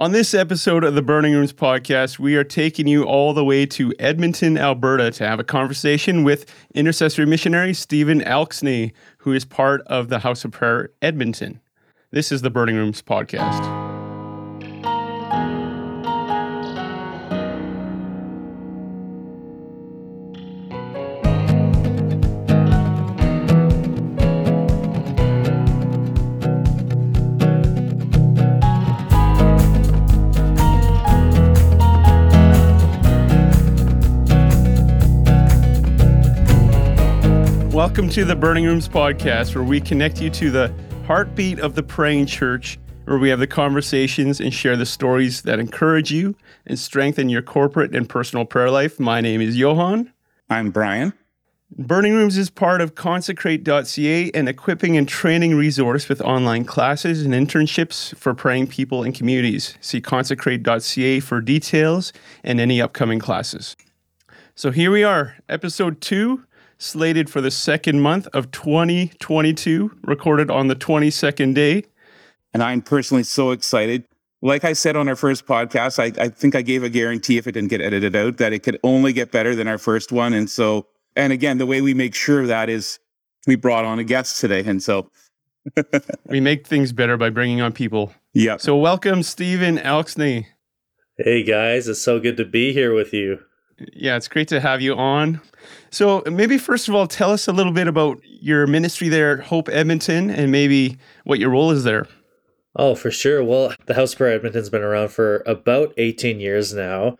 On this episode of the Burning Rooms podcast, we are taking you all the way to Edmonton, Alberta to have a conversation with intercessory missionary Stephen Elksney, who is part of the House of Prayer Edmonton. This is the Burning Rooms podcast. Welcome to the Burning Rooms podcast, where we connect you to the heartbeat of the praying church, where we have the conversations and share the stories that encourage you and strengthen your corporate and personal prayer life. My name is Johan. I'm Brian. Burning Rooms is part of consecrate.ca, an equipping and training resource with online classes and internships for praying people and communities. See consecrate.ca for details and any upcoming classes. So here we are, episode two slated for the second month of 2022, recorded on the 22nd day. And I'm personally so excited. Like I said on our first podcast, I, I think I gave a guarantee if it didn't get edited out that it could only get better than our first one. And so, and again, the way we make sure of that is we brought on a guest today. And so we make things better by bringing on people. Yeah. So welcome, Stephen Elksney. Hey guys, it's so good to be here with you. Yeah, it's great to have you on. So, maybe first of all, tell us a little bit about your ministry there at Hope Edmonton and maybe what your role is there. Oh, for sure. Well, the House Prayer Edmonton's been around for about 18 years now.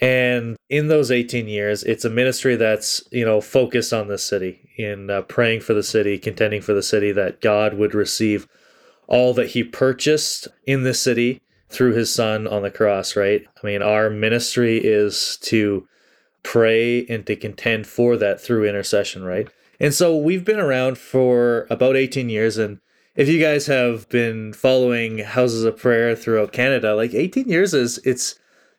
And in those 18 years, it's a ministry that's, you know, focused on the city, in uh, praying for the city, contending for the city, that God would receive all that he purchased in the city through his son on the cross, right? I mean, our ministry is to pray and to contend for that through intercession, right? And so we've been around for about 18 years. And if you guys have been following houses of prayer throughout Canada, like 18 years is it's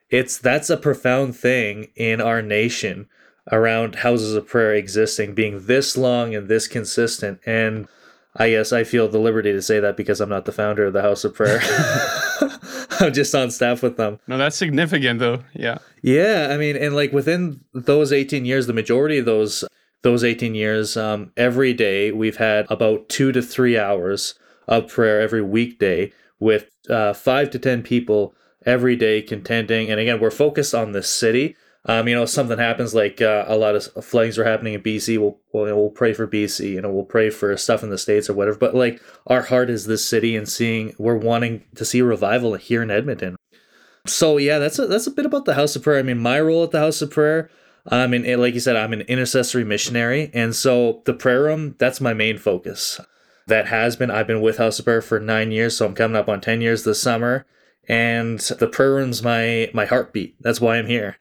it's that's a profound thing in our nation around houses of prayer existing, being this long and this consistent. And I guess I feel the liberty to say that because I'm not the founder of the House of Prayer. I'm just on staff with them. No, that's significant though. Yeah. Yeah, I mean, and like within those 18 years, the majority of those those 18 years, um, every day we've had about two to three hours of prayer every weekday with uh, five to ten people every day contending. And again, we're focused on the city. Um, you know, something happens like uh, a lot of floodings are happening in BC. We'll, we'll, we'll pray for BC, you know, we'll pray for stuff in the States or whatever. But like our heart is this city and seeing, we're wanting to see revival here in Edmonton. So yeah, that's a, that's a bit about the House of Prayer. I mean, my role at the House of Prayer, I mean, like you said, I'm an intercessory missionary. And so the prayer room, that's my main focus. That has been, I've been with House of Prayer for nine years. So I'm coming up on 10 years this summer. And the prayer room's my, my heartbeat. That's why I'm here.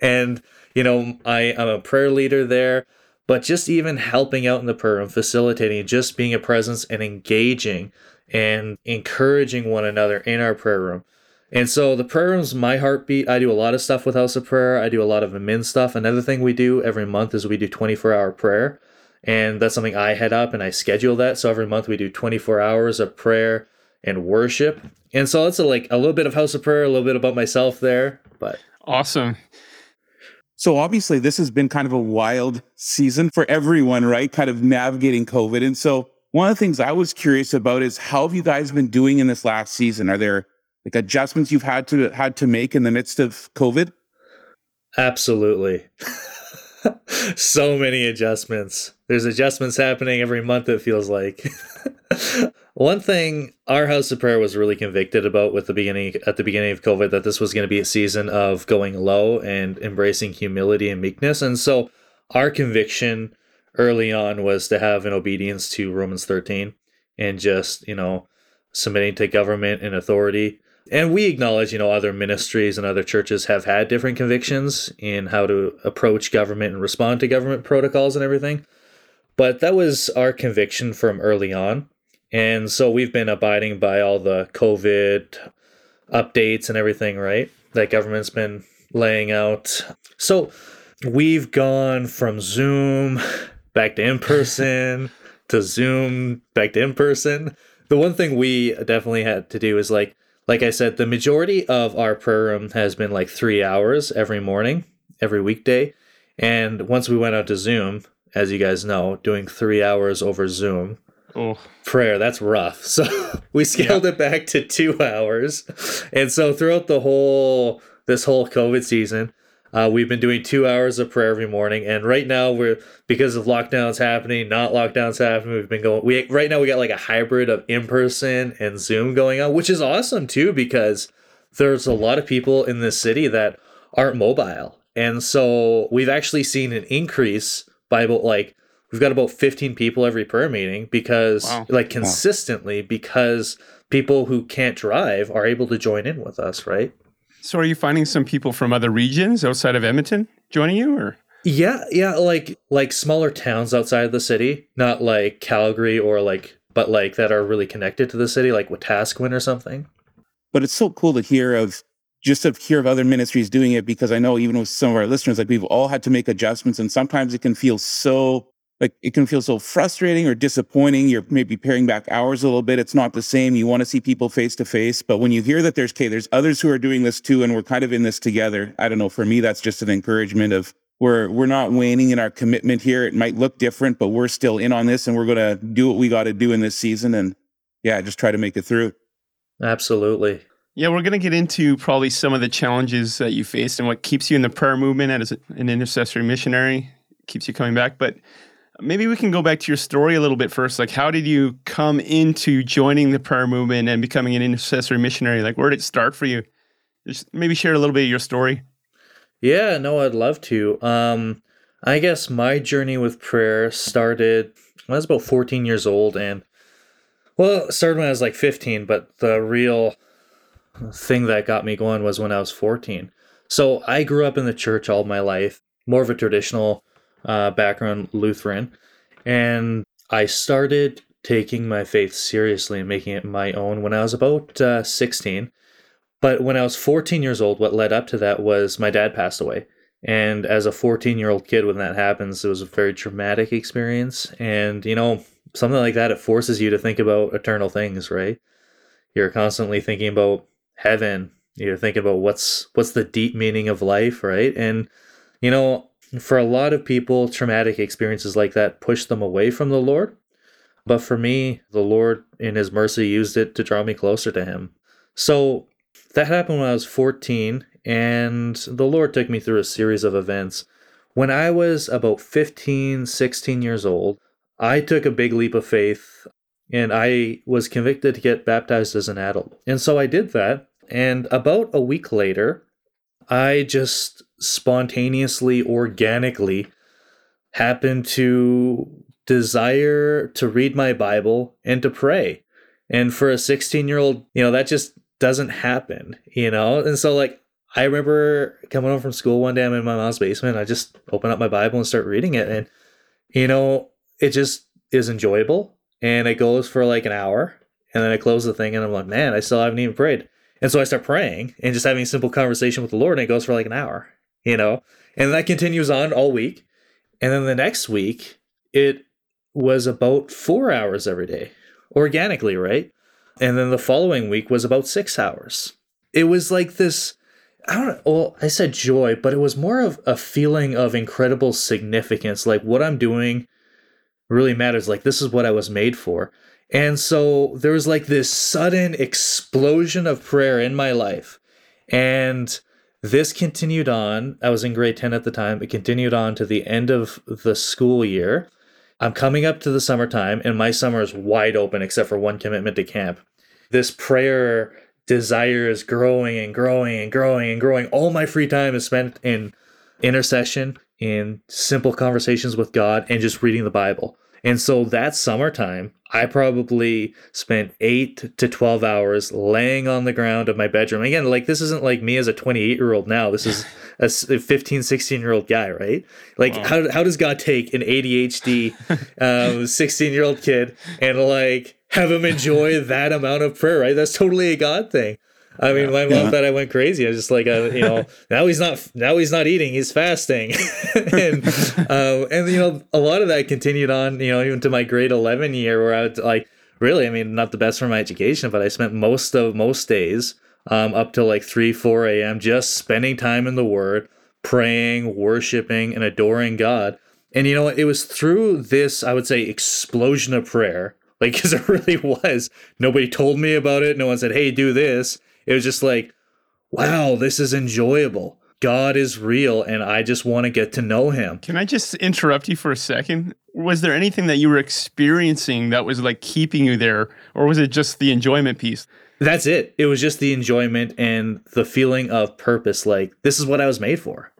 And you know I am a prayer leader there but just even helping out in the prayer and facilitating just being a presence and engaging and encouraging one another in our prayer room. And so the prayer room's my heartbeat. I do a lot of stuff with house of prayer. I do a lot of admin stuff. Another thing we do every month is we do 24 hour prayer. And that's something i head up and i schedule that. So every month we do 24 hours of prayer and worship. And so it's a, like a little bit of house of prayer a little bit about myself there but awesome so obviously this has been kind of a wild season for everyone, right? Kind of navigating COVID. And so one of the things I was curious about is how have you guys been doing in this last season? Are there like adjustments you've had to had to make in the midst of COVID? Absolutely. so many adjustments. There's adjustments happening every month it feels like. One thing our house of prayer was really convicted about with the beginning at the beginning of COVID that this was going to be a season of going low and embracing humility and meekness. And so our conviction early on was to have an obedience to Romans 13 and just, you know, submitting to government and authority. And we acknowledge, you know, other ministries and other churches have had different convictions in how to approach government and respond to government protocols and everything. But that was our conviction from early on. And so we've been abiding by all the COVID updates and everything, right? That government's been laying out. So we've gone from Zoom back to in person to Zoom back to in person. The one thing we definitely had to do is like, like I said, the majority of our prayer room has been like three hours every morning, every weekday. And once we went out to Zoom, as you guys know, doing three hours over Zoom Oh, prayer, that's rough. So we scaled it back to two hours. And so throughout the whole, this whole COVID season, uh, we've been doing two hours of prayer every morning, and right now we're because of lockdowns happening, not lockdowns happening. We've been going. We right now we got like a hybrid of in person and Zoom going on, which is awesome too because there's a lot of people in this city that aren't mobile, and so we've actually seen an increase by about like we've got about 15 people every prayer meeting because Wow. like consistently because people who can't drive are able to join in with us, right? so are you finding some people from other regions outside of Edmonton joining you, or Yeah, yeah, like like smaller towns outside of the city, not like Calgary or like but like that are really connected to the city, like Wetaskiwin or something. But it's so cool to hear of just to hear of other ministries doing it because I know even with some of our listeners, like we've all had to make adjustments, and sometimes it can feel so like it can feel so frustrating or disappointing. You're maybe paring back hours a little bit. It's not the same. You want to see people face to face, but when you hear that there's okay, there's others who are doing this too, and we're kind of in this together. I don't know. For me, that's just an encouragement of we're we're not waning in our commitment here. It might look different, but we're still in on this, and we're going to do what we got to do in this season, and yeah, just try to make it through. Absolutely. Yeah, we're going to get into probably some of the challenges that you faced and what keeps you in the prayer movement as an intercessory missionary, keeps you coming back. But maybe we can go back to your story a little bit first. Like, how did you come into joining the prayer movement and becoming an intercessory missionary? Like, where did it start for you? Just maybe share a little bit of your story. Yeah, no, I'd love to. Um I guess my journey with prayer started when I was about 14 years old and well, started when I was like 15, but the real thing that got me going was when I was 14. So I grew up in the church all my life, more of a traditional uh, background Lutheran, and I started taking my faith seriously and making it my own when I was about uh, 16. But when I was 14 years old, what led up to that was my dad passed away. And as a 14 year old kid, when that happens, it was a very traumatic experience. And, you know, something like that, it forces you to think about eternal things, right? You're constantly thinking about heaven. You're thinking about what's what's the deep meaning of life, right? And you know, for a lot of people, traumatic experiences like that push them away from the Lord. But for me, the Lord in his mercy used it to draw me closer to him. So that happened when I was 14 and the Lord took me through a series of events. When I was about 15, 16 years old, I took a big leap of faith and I was convicted to get baptized as an adult. And so I did that. And about a week later, I just spontaneously, organically happened to desire to read my Bible and to pray. And for a 16 year old, you know, that just doesn't happen, you know? And so, like, I remember coming home from school one day, I'm in my mom's basement. I just open up my Bible and start reading it. And, you know, it just is enjoyable. And it goes for like an hour. And then I close the thing and I'm like, man, I still haven't even prayed. And so I start praying and just having a simple conversation with the Lord. And it goes for like an hour, you know? And that continues on all week. And then the next week, it was about four hours every day, organically, right? And then the following week was about six hours. It was like this I don't know. Well, I said joy, but it was more of a feeling of incredible significance. Like what I'm doing really matters. Like this is what I was made for. And so there was like this sudden explosion of prayer in my life. And this continued on. I was in grade 10 at the time. It continued on to the end of the school year. I'm coming up to the summertime, and my summer is wide open except for one commitment to camp. This prayer desire is growing and growing and growing and growing. All my free time is spent in intercession, in simple conversations with God, and just reading the Bible. And so that summertime, I probably spent eight to 12 hours laying on the ground of my bedroom. Again, like this isn't like me as a 28 year old now. This is a 15, 16 year old guy, right? Like, wow. how, how does God take an ADHD 16 um, year old kid and like have him enjoy that amount of prayer, right? That's totally a God thing. I mean, my mom yeah. thought I went crazy. I was just like, uh, you know, now he's not now he's not eating, he's fasting, and um, and you know, a lot of that continued on, you know, even to my grade eleven year, where I would like really, I mean, not the best for my education, but I spent most of most days um, up till like 3, 4 a.m. just spending time in the Word, praying, worshiping, and adoring God. And you know, it was through this, I would say, explosion of prayer, like, because it really was. Nobody told me about it. No one said, hey, do this. It was just like, wow, this is enjoyable. God is real, and I just want to get to know him. Can I just interrupt you for a second? Was there anything that you were experiencing that was like keeping you there, or was it just the enjoyment piece? That's it. It was just the enjoyment and the feeling of purpose. Like, this is what I was made for.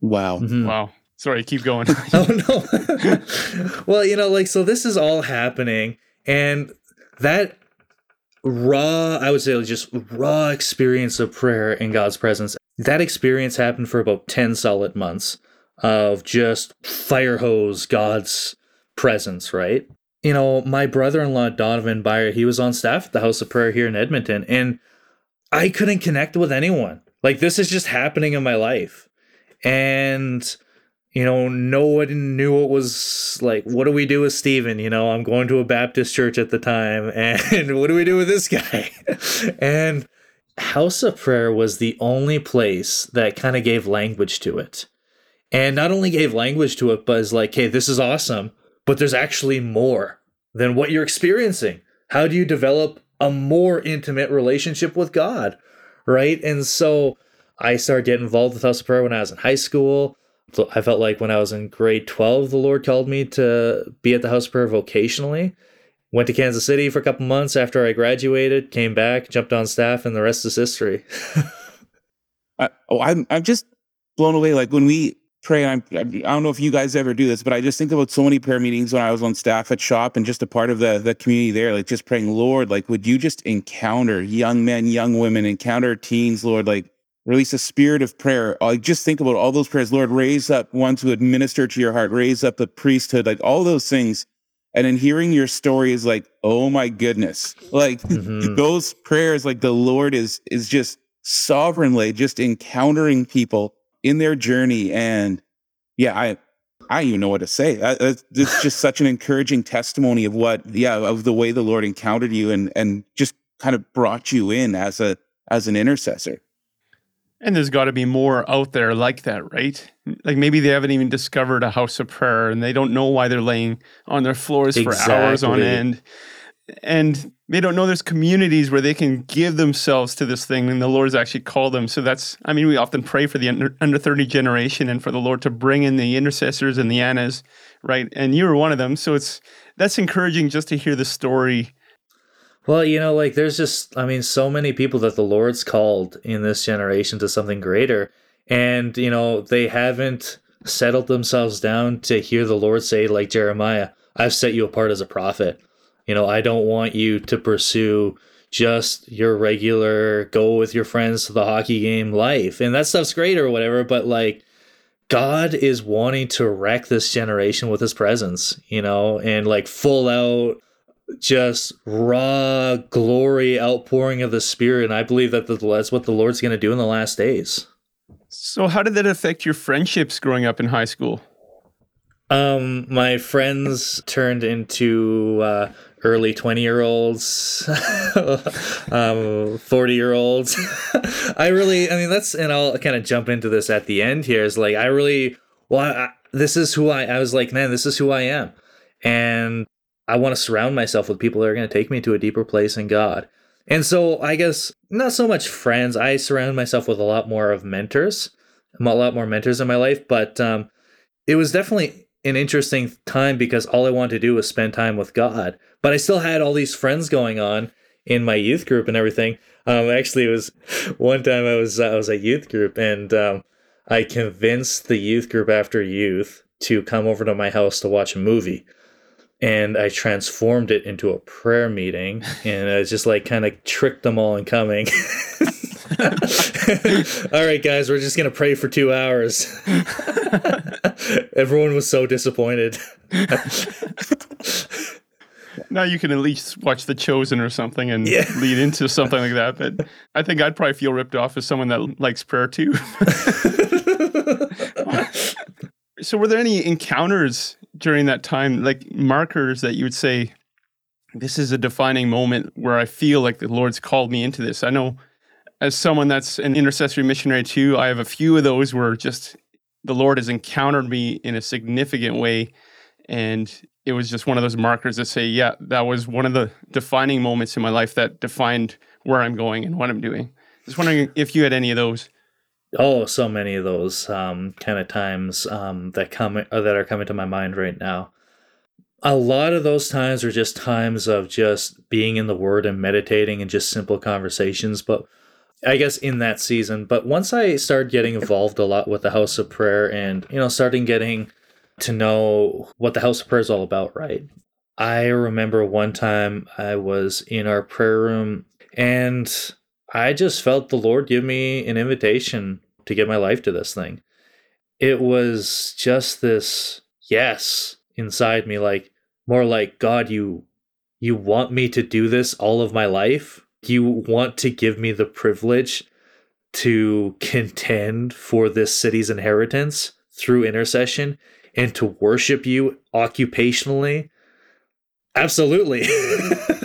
Wow. Mhm. Wow. Sorry, keep going. oh no well you know like so this is all happening and that raw i would say just raw experience of prayer in god's presence. That experience happened for about 10 solid months of just fire hose god's presence right? You know my brother-in-law donovan Byer, he was on staff at the house of prayer here in edmonton and i couldn't connect with anyone. Like this is just happening in my life. And you know, no one knew what was like, what do we do with Stephen? You know, I'm going to a Baptist church at the time, and what do we do with this guy? and House of Prayer was the only place that kind of gave language to it. And not only gave language to it, but is like, hey, this is awesome, but there's actually more than what you're experiencing. How do you develop a more intimate relationship with God? Right. And so I started getting involved with House of Prayer when I was in high school. I felt like when I was in grade 12, the Lord called me to be at the House of Prayer vocationally. Went to Kansas City for a couple months after I graduated, came back, jumped on staff, and the rest is history. I, oh, I'm I'm just blown away. Like when we pray, I'm I don't know if you guys ever do this, but I just think about so many prayer meetings when I was on staff at shop and just a part of the the community there. Like just praying, Lord, like would you just encounter young men, young women, encounter teens, Lord, like release a spirit of prayer. Like just think about all those prayers, Lord, raise up ones who administer to your heart, raise up the priesthood, like all those things. And then hearing your story is like, oh my goodness, like Mhm. those prayers, like the Lord is is just sovereignly just encountering people in their journey. And yeah, I I even know what to say. It's just such an encouraging testimony of what, yeah, of the way the Lord encountered you and and just kind of brought you in as a as an intercessor. And there's got to be more out there like that, right? Like maybe they haven't even discovered a house of prayer and they don't know why they're laying on their floors for hours on end. And they don't know there's communities where they can give themselves to this thing and the Lord's actually called them. So that's, I mean, we often pray for the under, under 30 generation and for the Lord to bring in the intercessors and the Annas, right? And you were one of them. So it's, that's encouraging just to hear the story. Well, you know, like there's just, I mean, so many people that the Lord's called in this generation to something greater. And, you know, they haven't settled themselves down to hear the Lord say, like Jeremiah, I've set you apart as a prophet. You know, I don't want you to pursue just your regular go with your friends to the hockey game life. And that stuff's great or whatever, but like, God is wanting to wreck this generation with his presence, you know, and like full out just raw glory outpouring of the spirit. And i believe that the, that's what the lord's going to do in the last days. So, how did that affect your friendships growing up in high school? um my friends turned into uh early 20 year olds um 40 year olds i really i mean that's and i'll kind of jump into this at the end here is like i really well I, I- this is who i i was like man this is who i am. And i want to surround myself with people that are going to take me to a deeper place in god and so i guess not so much friends i surround myself with a lot more of mentors I'm a lot more mentors in my life but um it was definitely an interesting time because all I wanted to do was spend time with God. But I still had all these friends going on in my youth group and everything. Um, actually, it was one time I was I was at youth group and um, I convinced the youth group after youth to come over to my house to watch a movie. And I transformed it into a prayer meeting, and I just like kind of tricked them all in coming. all right, guys, we're just gonna pray for two hours. Everyone was so disappointed. Now you can at least watch The Chosen or something and Yeah. lead into something like that. But I think I'd probably feel ripped off as someone that likes prayer too. so, were there any encounters during that time, like markers that you would say, this is a defining moment where I feel like the Lord's called me into this. I know as someone that's an intercessory missionary too, I have a few of those where just the Lord has encountered me in a significant way. And it was just one of those markers that say, yeah, that was one of the defining moments in my life that defined where I'm going and what I'm doing. Just wondering if you had any of those. Oh, so many of those um, kind of times um, that come uh, that are coming to my mind right now. A lot of those times are just times of just being in the Word and meditating and just simple conversations. But I guess in that season. But once I started getting involved a lot with the House of Prayer and you know starting getting to know what the House of Prayer is all about, right? I remember one time I was in our prayer room and I just felt the Lord give me an invitation to give my life to this thing. It was just this yes inside me, like more like, God, you you want me to do this all of my life? You want to give me the privilege to contend for this city's inheritance through intercession and to worship you occupationally? Absolutely.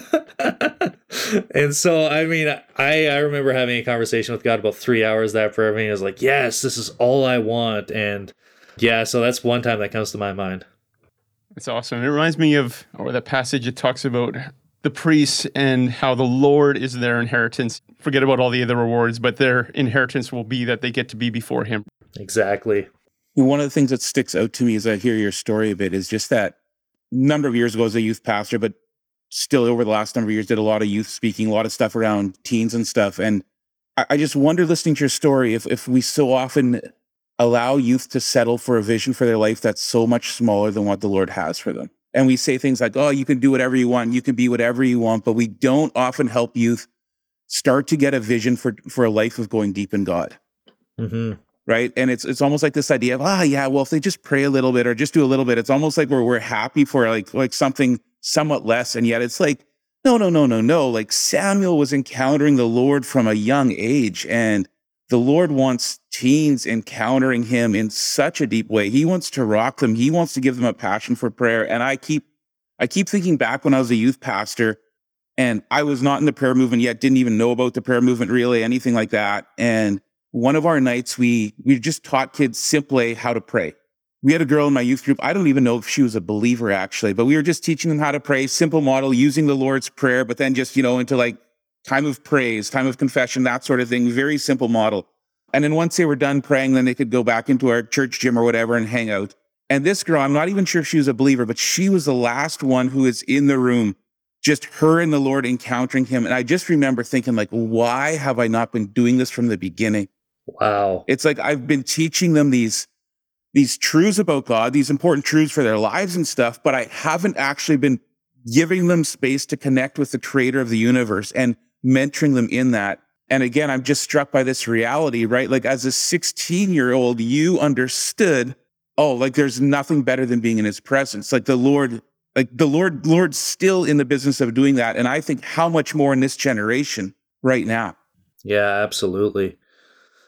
and so, I mean, I, I remember having a conversation with God about three hours that prayer meeting. I was like, yes, this is all I want. And yeah, so that's one time that comes to my mind. It's awesome. It reminds me of or the passage it talks about the priests and how the Lord is their inheritance. Forget about all the other rewards, but their inheritance will be that they get to be before Him. Exactly. One of the things that sticks out to me as I hear your story a bit is just that number of years ago as a youth pastor, but still over the last number of years did a lot of youth speaking, a lot of stuff around teens and stuff. And I, I just wonder, listening to your story, if if we so often allow youth to settle for a vision for their life that's so much smaller than what the Lord has for them. And we say things like, oh, you can do whatever you want, you can be whatever you want, but we don't often help youth start to get a vision for, for a life of going deep in God. Mm-hmm. Right. And it's it's almost like this idea of, ah, yeah, well, if they just pray a little bit or just do a little bit, it's almost like we're we're happy for like like something somewhat less. And yet it's like, no, no, no, no, no. Like Samuel was encountering the Lord from a young age. And the Lord wants teens encountering him in such a deep way. He wants to rock them. He wants to give them a passion for prayer. And I keep, I keep thinking back when I was a youth pastor and I was not in the prayer movement yet, didn't even know about the prayer movement really, anything like that. And one of our nights, we, we just taught kids simply how to pray. We had a girl in my youth group. I don't even know if she was a believer actually, but we were just teaching them how to pray, simple model, using the Lord's prayer, but then just, you know, into like time of praise, time of confession, that sort of thing. Very simple model. And then once they were done praying, then they could go back into our church gym or whatever and hang out. And this girl, I'm not even sure if she was a believer, but she was the last one who was in the room, just her and the Lord encountering him. And I just remember thinking, like, why have I not been doing this from the beginning? Wow. It's like I've been teaching them these these truths about God, these important truths for their lives and stuff, but I haven't actually been giving them space to connect with the creator of the universe and mentoring them in that. And again, I'm just struck by this reality, right? Like as a 16 year old, you understood, oh, like there's nothing better than being in his presence. Like the Lord, like the Lord, Lord's still in the business of doing that. And I think how much more in this generation right now. Yeah, absolutely.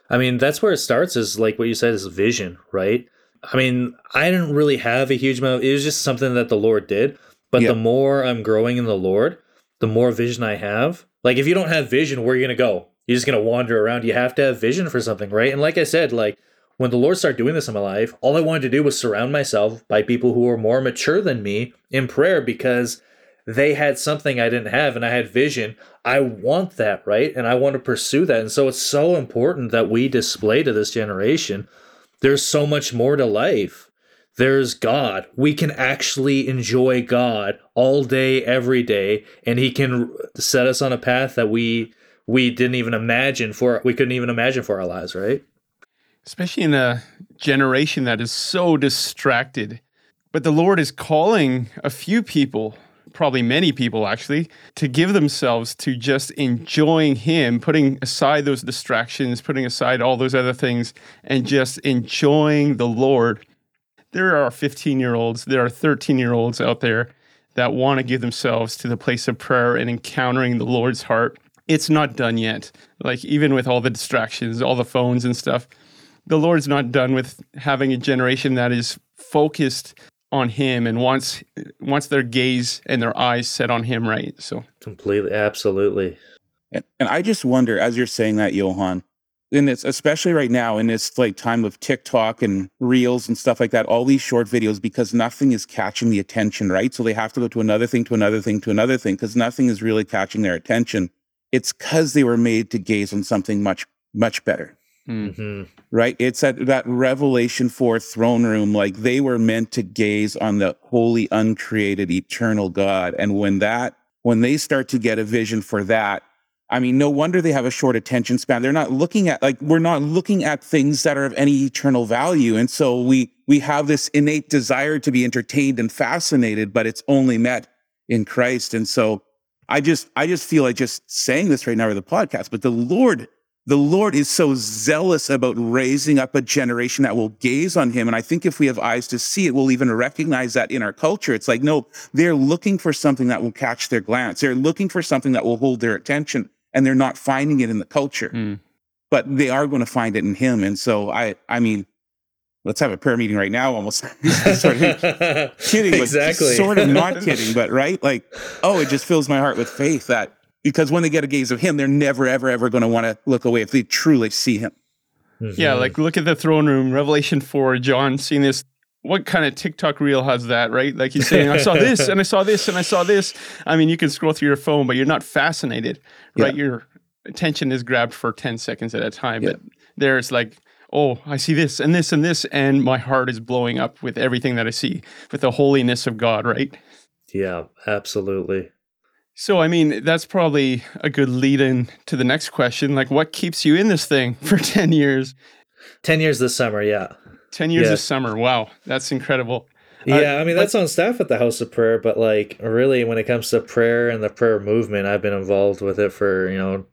I mean, that's where it starts is like what you said is vision, right? I mean, I didn't really have a huge amount. It was just something that the Lord did. But the more I'm growing in the Lord, the more vision I have. Like if you don't have vision, where are you gonna go? You're just gonna wander around. You have to have vision for something, right? And like I said, like when the Lord started doing this in my life, all I wanted to do was surround myself by people who were more mature than me in prayer because they had something I didn't have and I had vision. I want that, right? And I want to pursue that. And so it's so important that we display to this generation there's so much more to life. There's God. We can actually enjoy God all day, every day, and He can set us on a path that we we didn't even imagine for we couldn't even imagine for our lives, right? Especially in a generation that is so distracted. But the Lord is calling a few people probably many people actually, to give themselves to just enjoying Him, putting aside those distractions, putting aside all those other things, and just enjoying the Lord. There are 15 year olds, there are 13 year olds out there that want to give themselves to the place of prayer and encountering the Lord's heart. It's not done yet. Like, even with all the distractions, all the phones and stuff, the Lord's not done with having a generation that is focused on him and wants wants their gaze and their eyes set on him right so Completely, absolutely. And, and I just wonder, as you're saying that, Johan, in this, especially right now in this like time of TikTok and reels and stuff like that, all these short videos, because nothing is catching the attention, right? So they have to go to another thing, to another thing, to another thing, because nothing is really catching their attention. It's because they were made to gaze on something much, much better, hmm right? It's at that Revelation 4 throne room, like they were meant to gaze on the holy, uncreated, eternal God. And when that, when they start to get a vision for that, I mean, no wonder they have a short attention span. They're not looking at like we're not looking at things that are of any eternal value. And so we we have this innate desire to be entertained and fascinated, but it's only met in Christ. And so I just I just feel like just saying this right now over the podcast, but the Lord the Lord is so zealous about raising up a generation that will gaze on him. And I think if we have eyes to see it, we'll even recognize that in our culture. It's like, no, they're looking for something that will catch their glance. They're looking for something that will hold their attention and they're not finding it in the culture, Mm. but they are going to find it in him. And so I, I mean, let's have a prayer meeting right now, almost sort of kidding, but exactly. sort of not kidding, but right. Like, oh, it just fills my heart with faith that because when they get a gaze of him, they're never, ever, ever going to want to look away if they truly see him. yeah Mhm. like look at the throne room revelation 4 john seeing this what kind of tiktok reel has that right like he's saying i saw this and i saw this and i saw this i mean you can scroll through your phone but you're not fascinated right your attention is grabbed for 10 seconds at a time Yeah. but there's like oh i see this and this and this and my heart is blowing up with everything that i see with the holiness of god right yeah, absolutely. So, I mean, that's probably a good lead in to the next question. Like, what keeps you in this thing for 10 years? 10 years this summer, yeah. 10 years Yeah. this summer. Wow, that's incredible. Uh, Yeah, I mean that's on staff at the House of Prayer, but like really when it comes to prayer and the prayer movement, I've been involved with it for, you know,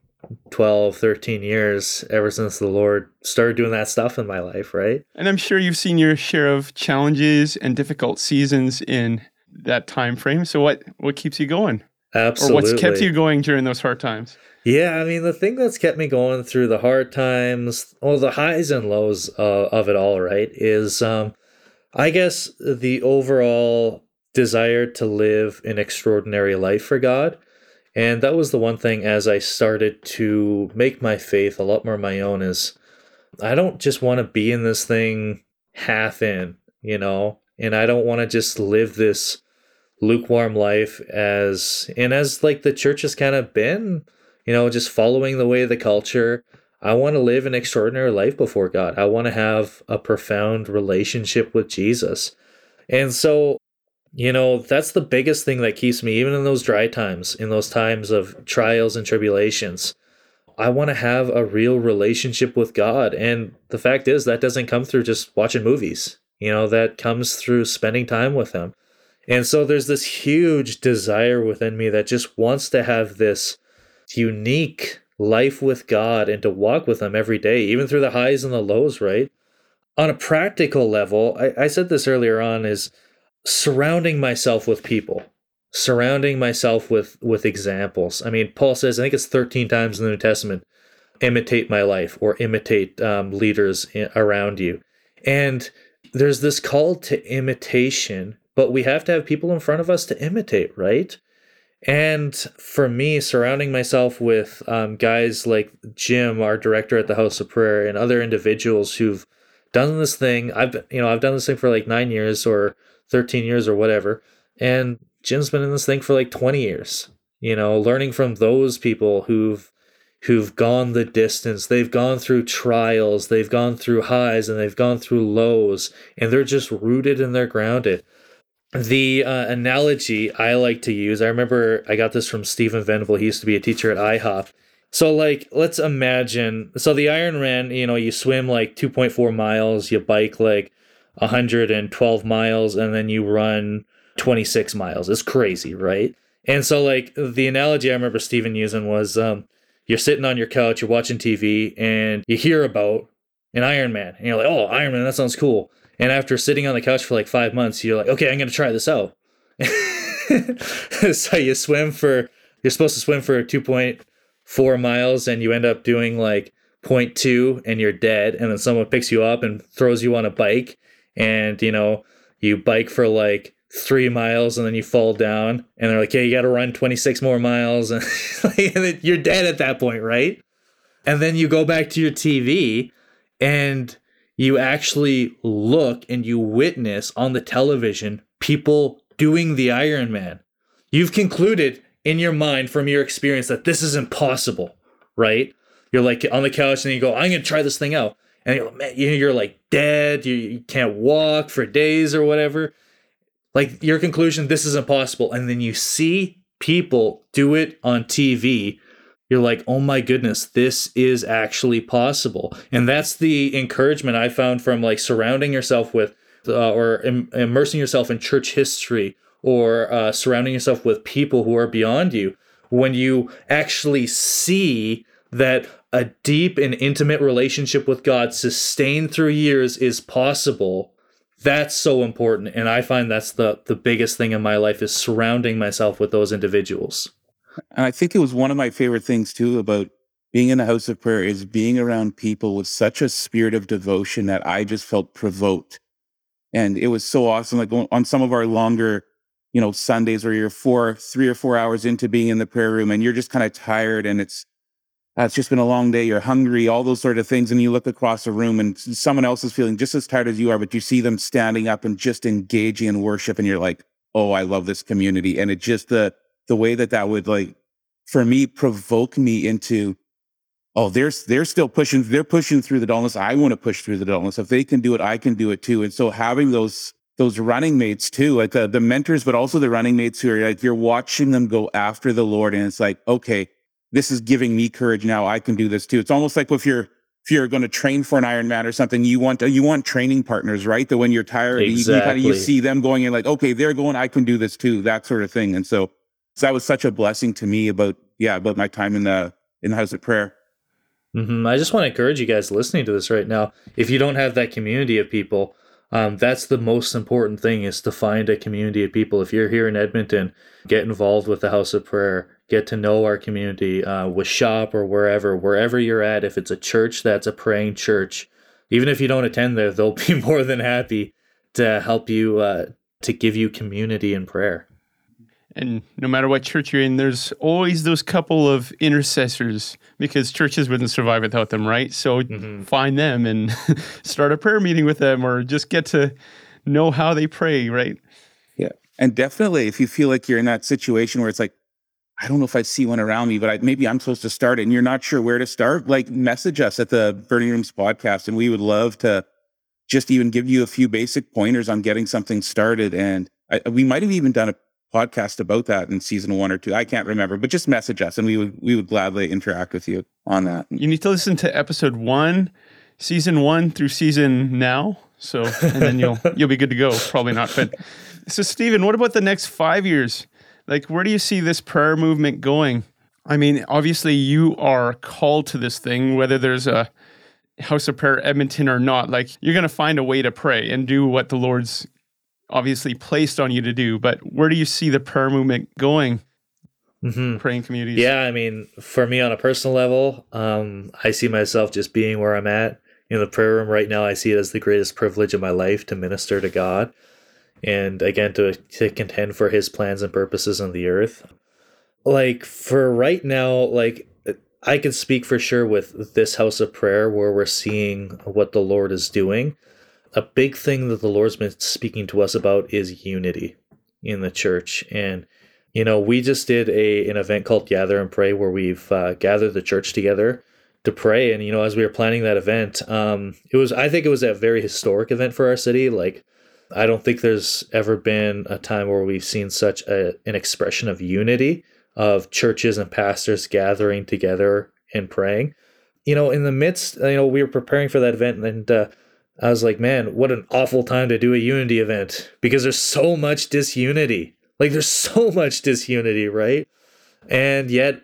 12, 13 years ever since the Lord started doing that stuff in my life, right? And I'm sure you've seen your share of challenges and difficult seasons in that time frame. So, what what keeps you going? Absolutely. Or what's kept you going during those hard times? Yeah, I mean, the thing that's kept me going through the hard times, well, the highs and lows uh, of it all, right, is um, I guess the overall desire to live an extraordinary life for God. And that was the one thing as I started to make my faith a lot more my own is I don't just want to be in this thing half in, you know, and I don't want to just live this lukewarm life as and as like the church has kind of been you know, just following the way of the culture. I want to live an extraordinary life before God. I want to have a profound relationship with Jesus. And so, you know, that's the biggest thing that keeps me, even in those dry times, in those times of trials and tribulations. I want to have a real relationship with God. And the fact is, that doesn't come through just watching movies, you know, that comes through spending time with Him. And so there's this huge desire within me that just wants to have this unique life with God and to walk with Him every day, even through the highs and the lows, right? On a practical level, I, I said this earlier on, is surrounding myself with people, surrounding myself with with examples. I mean, Paul says, I think it's 13 times in the New Testament, imitate my life or imitate um, leaders i- around you. And there's this call to imitation, but we have to have people in front of us to imitate, right? And for me, surrounding myself with um, guys like Jim, our director at the House of Prayer, and other individuals who've done this thing. I've you know I've done this thing for like nine years or thirteen years or whatever, and Jim's been in this thing for like twenty years. You know, learning from those people who've who've gone the distance. They've gone through trials, they've gone through highs, and they've gone through lows, and they're just rooted and they're grounded the uh, analogy I like to use, I remember I got this from Stephen Venable. He used to be a teacher at IHOP. So, like, let's imagine. So, the Ironman, you know, you swim like 2.4 miles, you bike like 112 miles, and then you run 26 miles. It's crazy, right? And so, like, the analogy I remember Stephen using was um, you're sitting on your couch, you're watching TV, and you hear about an Ironman. And you're like, oh, Ironman, that sounds cool. And after sitting on the couch for like five months, you're like, okay, I'm going to try this out. so you swim for, you're supposed to swim for 2.4 miles and you end up doing like 0.2 and you're dead. And then someone picks you up and throws you on a bike and, you know, you bike for like three miles and then you fall down and they're like, "Yeah, you got to run 26 more miles," and, and you're dead at that point, right? And then you go back to your TV and you actually look and you witness on the television people doing the Ironman. You've concluded in your mind from your experience that this is impossible, right? You're like on the couch and you go, I'm gonna try this thing out. And you're, man, you're like dead, you, you can't walk for days or whatever. Like your conclusion, this is impossible. And then you see people do it on TV. You're like, oh my goodness, this is actually possible. And that's the encouragement I found from like surrounding yourself with uh, or Im- immersing yourself in church history or uh, surrounding yourself with people who are beyond you, when you actually see that a deep and intimate relationship with God sustained through years is possible, that's so important. And I find that's the, the biggest thing in my life is surrounding myself with those individuals. And I think it was one of my favorite things too about being in the house of prayer is being around people with such a spirit of devotion that I just felt provoked. And it was so awesome. Like on some of our longer you know, Sundays where you're four, three or four hours into being in the prayer room and you're just kind of tired and it's, uh, it's just been a long day, you're hungry, all those sort of things. And you look across the room and someone else is feeling just as tired as you are, but you see them standing up and just engaging in worship and you're like, oh, I love this community. And it just, the, the way that that would like, for me, provoke me into, oh, they're, they're still pushing, they're pushing through the dullness. I want to push through the dullness. If they can do it, I can do it too. And so having those, those running mates too, like the, the mentors, but also the running mates who are like, you're watching them go after the Lord. And it's like, okay, this is giving me courage. Now I can do this too. It's almost like if you're, if you're going to train for an Ironman or something, you want, you want training partners, right? That when you're tired, exactly. you, you, kind of, you see them going and like, okay, they're going, I can do this too, that sort of thing. And so that was such a blessing to me about, yeah, about my time in the, in the house of prayer. Mm-hmm. I just want to encourage you guys listening to this right now. If you don't have that community of people, um, that's the most important thing is to find a community of people. If you're here in Edmonton, get involved with the House of Prayer. Get to know our community uh, with shop or wherever, wherever you're at. If it's a church that's a praying church, even if you don't attend there, they'll be more than happy to help you uh, to give you community in prayer. And no matter what church you're in, there's always those couple of intercessors because churches wouldn't survive without them, right? So mm-hmm. find them and start a prayer meeting with them or just get to know how they pray, right? Yeah. And definitely if you feel like you're in that situation where it's like, I don't know if I see one around me, but I, maybe I'm supposed to start it and you're not sure where to start, like message us at the Burning Rooms podcast and we would love to just even give you a few basic pointers on getting something started. And I, we might have even done a podcast about that in season one or two. I can't remember, but just message us and we would we would gladly interact with you on that. You need to listen to episode one, season one through season now. So and then you'll you'll be good to go. Probably not. But so Stephen, what about the next five years? Like where do you see this prayer movement going? I mean, obviously you are called to this thing, whether there's a House of Prayer Edmonton or not, like you're going to find a way to pray and do what the Lord's obviously placed on you to do, but where do you see the prayer movement going? Mm-hmm. Praying communities. Yeah, I mean, for me on a personal level, um, I see myself just being where I'm at in the prayer room right now. I see it as the greatest privilege of my life to minister to God, and again to to contend for His plans and purposes on the earth. Like for right now, like I can speak for sure with this house of prayer where we're seeing what the Lord is doing a big thing that the Lord's been speaking to us about is unity in the church. And, you know, we just did a an event called Gather and Pray where we've uh, gathered the church together to pray. And, you know, as we were planning that event, um, it was, I think it was a very historic event for our city. Like, I don't think there's ever been a time where we've seen such a, an expression of unity of churches and pastors gathering together and praying. You know, in the midst, you know, we were preparing for that event and, uh, I was like, man, what an awful time to do a Unity event because there's so much disunity. Like, there's so much disunity, right? And yet,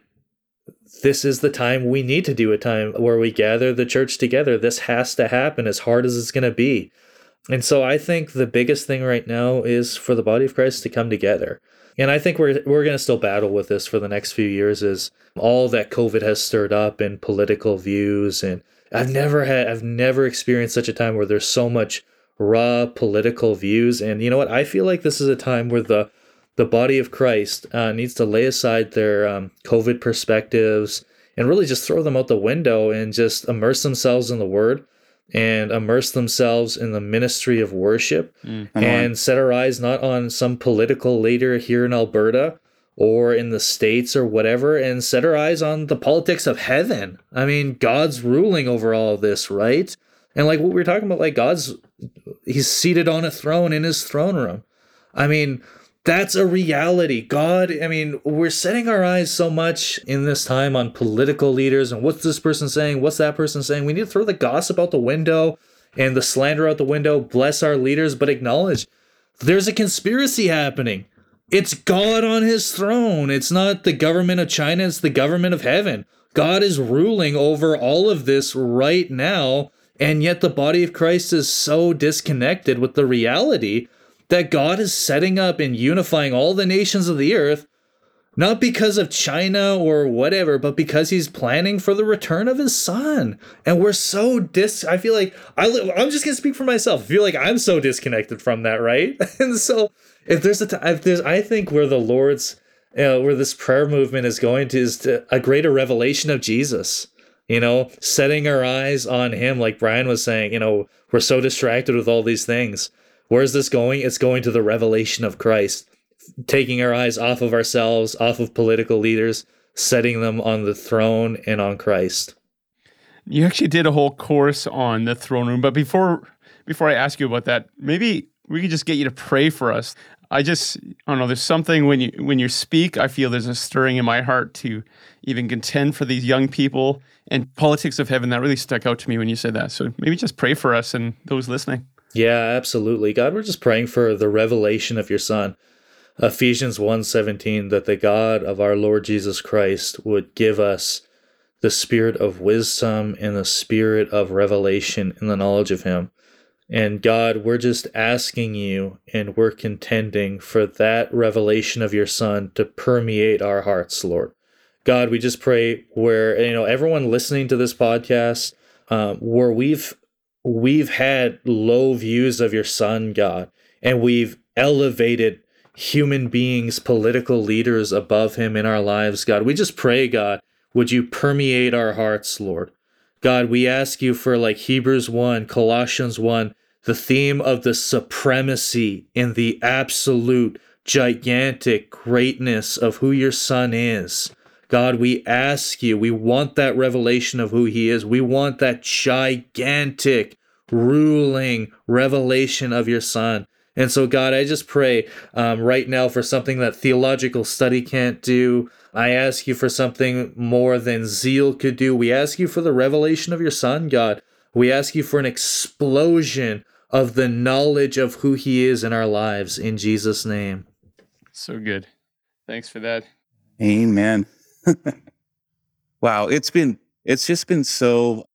this is the time we need to do a time where we gather the church together. This has to happen as hard as it's going to be. And so I think the biggest thing right now is for the body of Christ to come together. And I think we're we're going to still battle with this for the next few years is all that COVID has stirred up in political views and I've never had I've never experienced such a time where there's so much raw political views. And you know what? I feel like this is a time where the the body of Christ uh, needs to lay aside their um, COVID perspectives and really just throw them out the window and just immerse themselves in the Word and immerse themselves in the ministry of worship mm, and set our eyes not on some political leader here in Alberta or in the States or whatever and set our eyes on the politics of heaven. I mean, God's ruling over all of this, right? And like what we were talking about, like God's, he's seated on a throne in his throne room. I mean, that's a reality. God, I mean, we're setting our eyes so much in this time on political leaders and what's this person saying? What's that person saying? We need to throw the gossip out the window and the slander out the window, bless our leaders, but acknowledge there's a conspiracy happening. It's God on his throne. It's not the government of China, it's the government of heaven. God is ruling over all of this right now, and yet the body of Christ is so disconnected with the reality that God is setting up and unifying all the nations of the earth, not because of China or whatever, but because he's planning for the return of his son. And we're so dis. I feel like I, I'm just gonna speak for myself. I feel like I'm so disconnected from that, right? and so if there's a, t- if there's, I think where the Lord's, uh, where this prayer movement is going to is to a greater revelation of Jesus you know, setting our eyes on him, like Brian was saying, you know, we're so distracted with all these things. Where's this going? It's going to the revelation of Christ, taking our eyes off of ourselves, off of political leaders, setting them on the throne and on Christ. You actually did a whole course on the throne room, but before before I ask you about that, maybe we could just get you to pray for us. I just I don't know. There's something when you when you speak, I feel there's a stirring in my heart to even contend for these young people and politics of heaven. That really stuck out to me when you said that. So maybe just pray for us and those listening. Yeah, absolutely. God, we're just praying for the revelation of your son. Ephesians 1:17 that the God of our Lord Jesus Christ would give us the spirit of wisdom and the spirit of revelation in the knowledge of him. And God, we're just asking you and we're contending for that revelation of your son to permeate our hearts, Lord. God, we just pray where you know everyone listening to this podcast, um, where we've we've had low views of your son, God, and we've elevated human beings, political leaders above him in our lives, God. We just pray, God, would you permeate our hearts, Lord? God, we ask you for like Hebrews 1, Colossians 1, the theme of the supremacy in the absolute gigantic greatness of who your son is. God, we ask you, we want that revelation of who he is. We want that gigantic, ruling revelation of your son. And so, God, I just pray um, right now for something that theological study can't do. I ask you for something more than zeal could do. We ask you for the revelation of your son, God. We ask you for an explosion of the knowledge of who he is in our lives in Jesus' name. So good. Thanks for that. Amen. wow, it's been it's just been so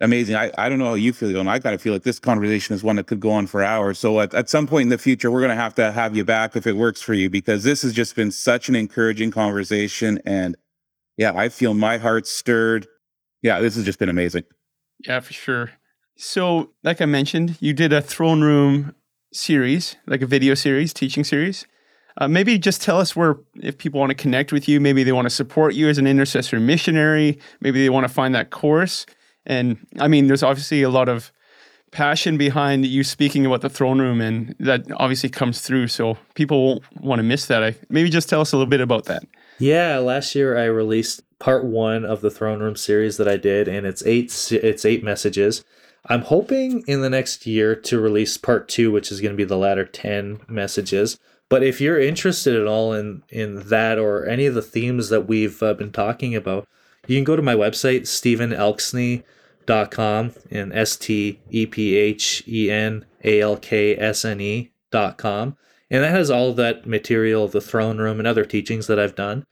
amazing. I, I don't know how you feel, and I kind of feel like this conversation is one that could go on for hours. So at, at some point in the future, we're going to have to have you back if it works for you, because this has just been such an encouraging conversation. And yeah, I feel my heart stirred. Yeah, this has just been amazing. Yeah, for sure. So, like I mentioned, you did a throne room series, like a video series, teaching series. Uh, maybe just tell us where, if people want to connect with you, maybe they want to support you as an intercessor missionary, maybe they want to find that course. And I mean, there's obviously a lot of passion behind you speaking about the throne room, and that obviously comes through. So people won't want to miss that. I, maybe just tell us a little bit about that. Yeah, last year I released part one of the throne room series that I did, and it's eight it's eight messages. I'm hoping in the next year to release part two, which is going to be the latter ten messages. But if you're interested at all in in that or any of the themes that we've uh, been talking about, you can go to my website stephenelksny.com and s t e p h e n a l k s n e dot com, and that has all that material the throne room and other teachings that I've done.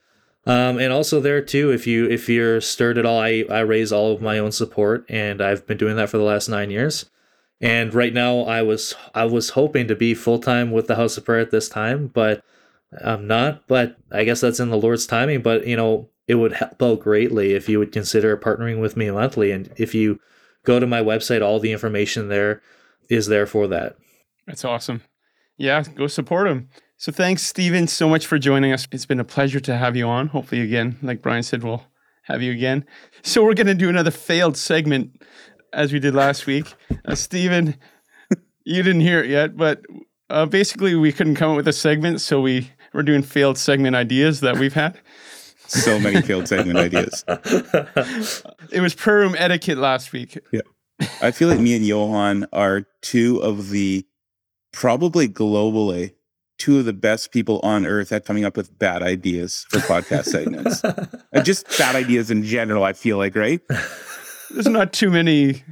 Um, and also there too, if you if you're stirred at all, I I raise all of my own support, and I've been doing that for the last nine years. And right now, I was I was hoping to be full time with the House of Prayer at this time, but I'm not. But I guess that's in the Lord's timing. But you know, it would help out greatly if you would consider partnering with me monthly. And if you go to my website, all the information there is there for that. That's awesome. Yeah, go support him. So thanks, Steven, so much for joining us. It's been a pleasure to have you on. Hopefully, again, like Brian said, we'll have you again. So we're going to do another failed segment as we did last week. Uh, Stephen, you didn't hear it yet, but uh, basically we couldn't come up with a segment, so we we're doing failed segment ideas that we've had. So many failed segment ideas. It was prayer room etiquette last week. Yeah. I feel like me and Johan are two of the probably globally two of the best people on earth at coming up with bad ideas for podcast segments. and just bad ideas in general, I feel like, right? There's not too many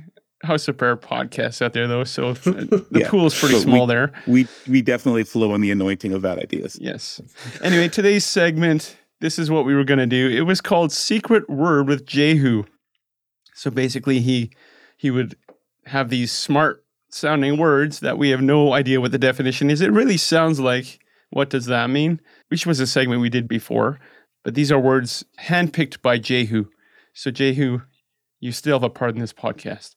House of Prayer podcasts out there, though, so the Yeah, is pretty but small we- there. We we definitely flow on the anointing of bad ideas. Yes. Anyway, today's segment, this is what we were going to do. It was called Secret Word with Jehu. So basically he he would have these smart sounding words that we have no idea what the definition is. It really sounds like what does that mean? Which was a segment we did before, but these are words handpicked by Jehu. So Jehu, you still have a part in this podcast.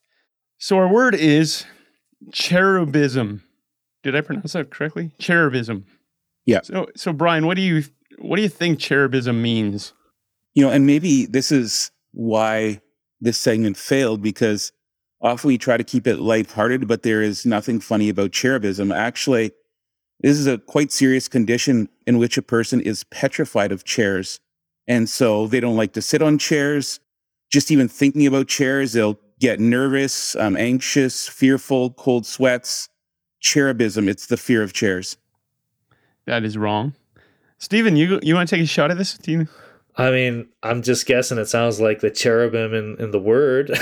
So our word is cherubism. Did I pronounce that correctly? Cherubism. Yeah. So so Brian, what do you what do you think cherubism means? You know, and maybe this is why this segment failed because often we try to keep it lighthearted, but there is nothing funny about cherubism. Actually, this is a quite serious condition in which a person is petrified of chairs. And so they don't like to sit on chairs. Just even thinking about chairs, they'll get nervous, um, anxious, fearful, cold sweats. Cherubism, it's the fear of chairs. That is wrong. Stephen, you you want to take a shot at this? Do you, I mean, I'm just guessing. It sounds like the cherubim in, in the word.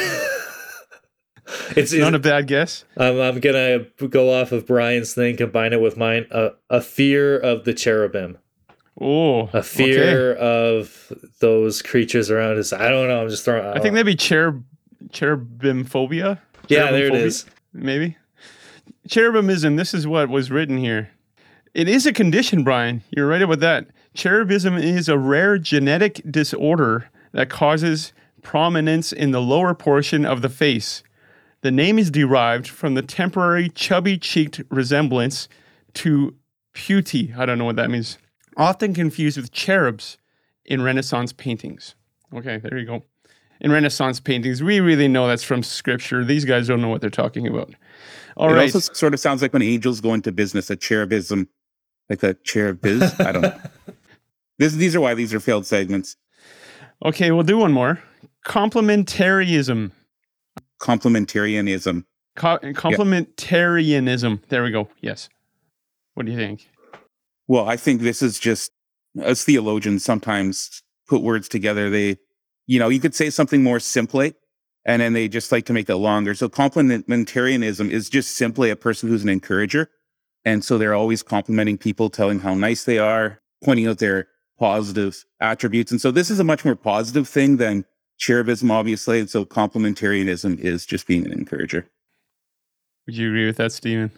it's, not a bad guess. I'm, I'm gonna go off of Brian's thing, combine it with mine. Uh, a fear of the cherubim, Oh, a fear of those creatures around us. I don't know. I'm just throwing. I think that'd be cherub cherubim phobia. yeah, there it is. Maybe. Cherubimism, this is what was written here. It is a condition, Brian. You're right about that. Cherubism is a rare genetic disorder that causes prominence in the lower portion of the face. The name is derived from the temporary chubby cheeked resemblance to putti. I don't know what that means. Often confused with cherubs in Renaissance paintings. Okay, there you go. In Renaissance paintings, we really know that's from scripture. These guys don't know what they're talking about. All it right. also sort of sounds like when angels go into business, a cherubism, like a biz. I don't know. This, these are why these are failed segments. Okay, we'll do one more. Complementarianism. Complementarianism. Co- complementarianism. There we go. Yes. What do you think? Well, I think this is just as theologians sometimes put words together. They, you know, you could say something more simply, and then they just like to make it longer. So complementarianism is just simply a person who's an encourager, and so they're always complimenting people, telling how nice they are, pointing out their positive attributes. And so this is a much more positive thing than cherubism, obviously. And so complementarianism is just being an encourager. Would you agree with that, Stephen?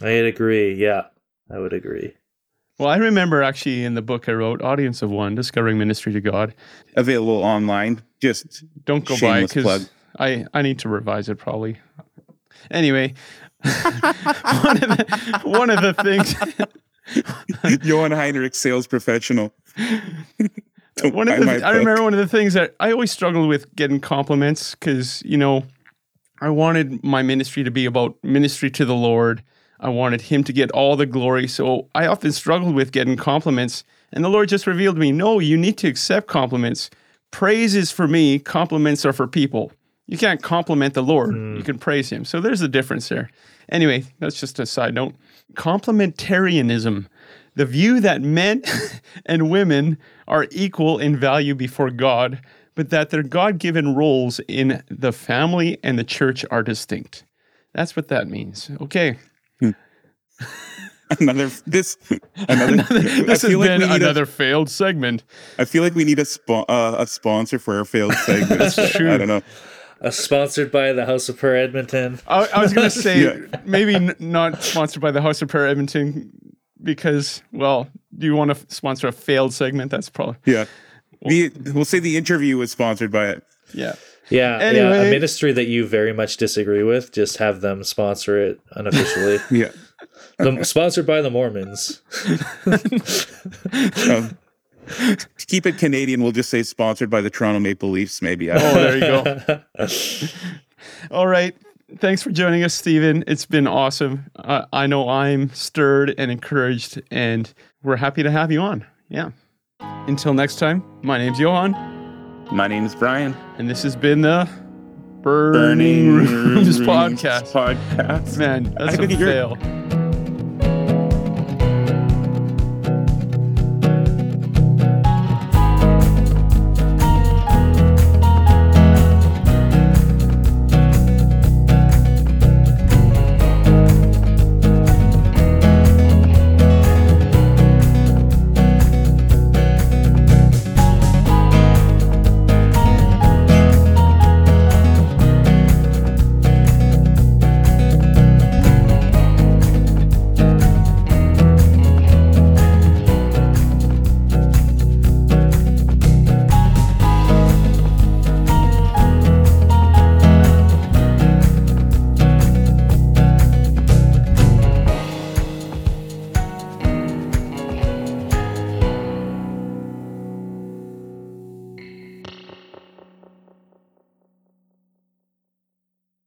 I'd agree. Yeah, I would agree. Well, I remember actually in the book I wrote, Audience of One, Discovering Ministry to God. Available online. Just Don't go Shameless by because I, I need to revise it probably. Anyway, one, of the, one of the things Johan Heinrich, sales professional. One of the, I book. remember one of the things that I always struggled with getting compliments because you know I wanted my ministry to be about ministry to the Lord. I wanted Him to get all the glory, so I often struggled with getting compliments. And the Lord just revealed to me, no, you need to accept compliments. Praise is for me, compliments are for people. You can't compliment the Lord, you can praise Him. So there's a difference there. Anyway, that's just a side note. Complementarianism, the view that men and women are equal in value before God, but that their God given roles in the family and the church are distinct. That's what that means. Okay. another this another. this I has feel like been we need another failed segment. A, I feel like we need a spo- uh, a sponsor for our failed segment. That's true. I don't know. Uh, sponsored by the House of Prayer Edmonton. I, I was going to say Yeah. maybe n- not sponsored by the House of Prayer Edmonton because, well, do you want to sponsor a failed segment? That's probably, Yeah, the, we'll say the interview was sponsored by it. yeah. Yeah, yeah. Anyway. A ministry that you very much disagree with, just have them sponsor it unofficially. Yeah. the, sponsored by the Mormons. Um, to keep it Canadian, we'll just say sponsored by the Toronto Maple Leafs, maybe. I Oh, there you go. All right. Thanks for joining us, Stephen. It's been awesome. Uh, I know I'm stirred and encouraged, and we're happy to have you on. Yeah. Until next time, my name's Johan, My name is Brian. and this has been the Burning, Rooms podcast. podcast. Man, that's I a think you're- fail.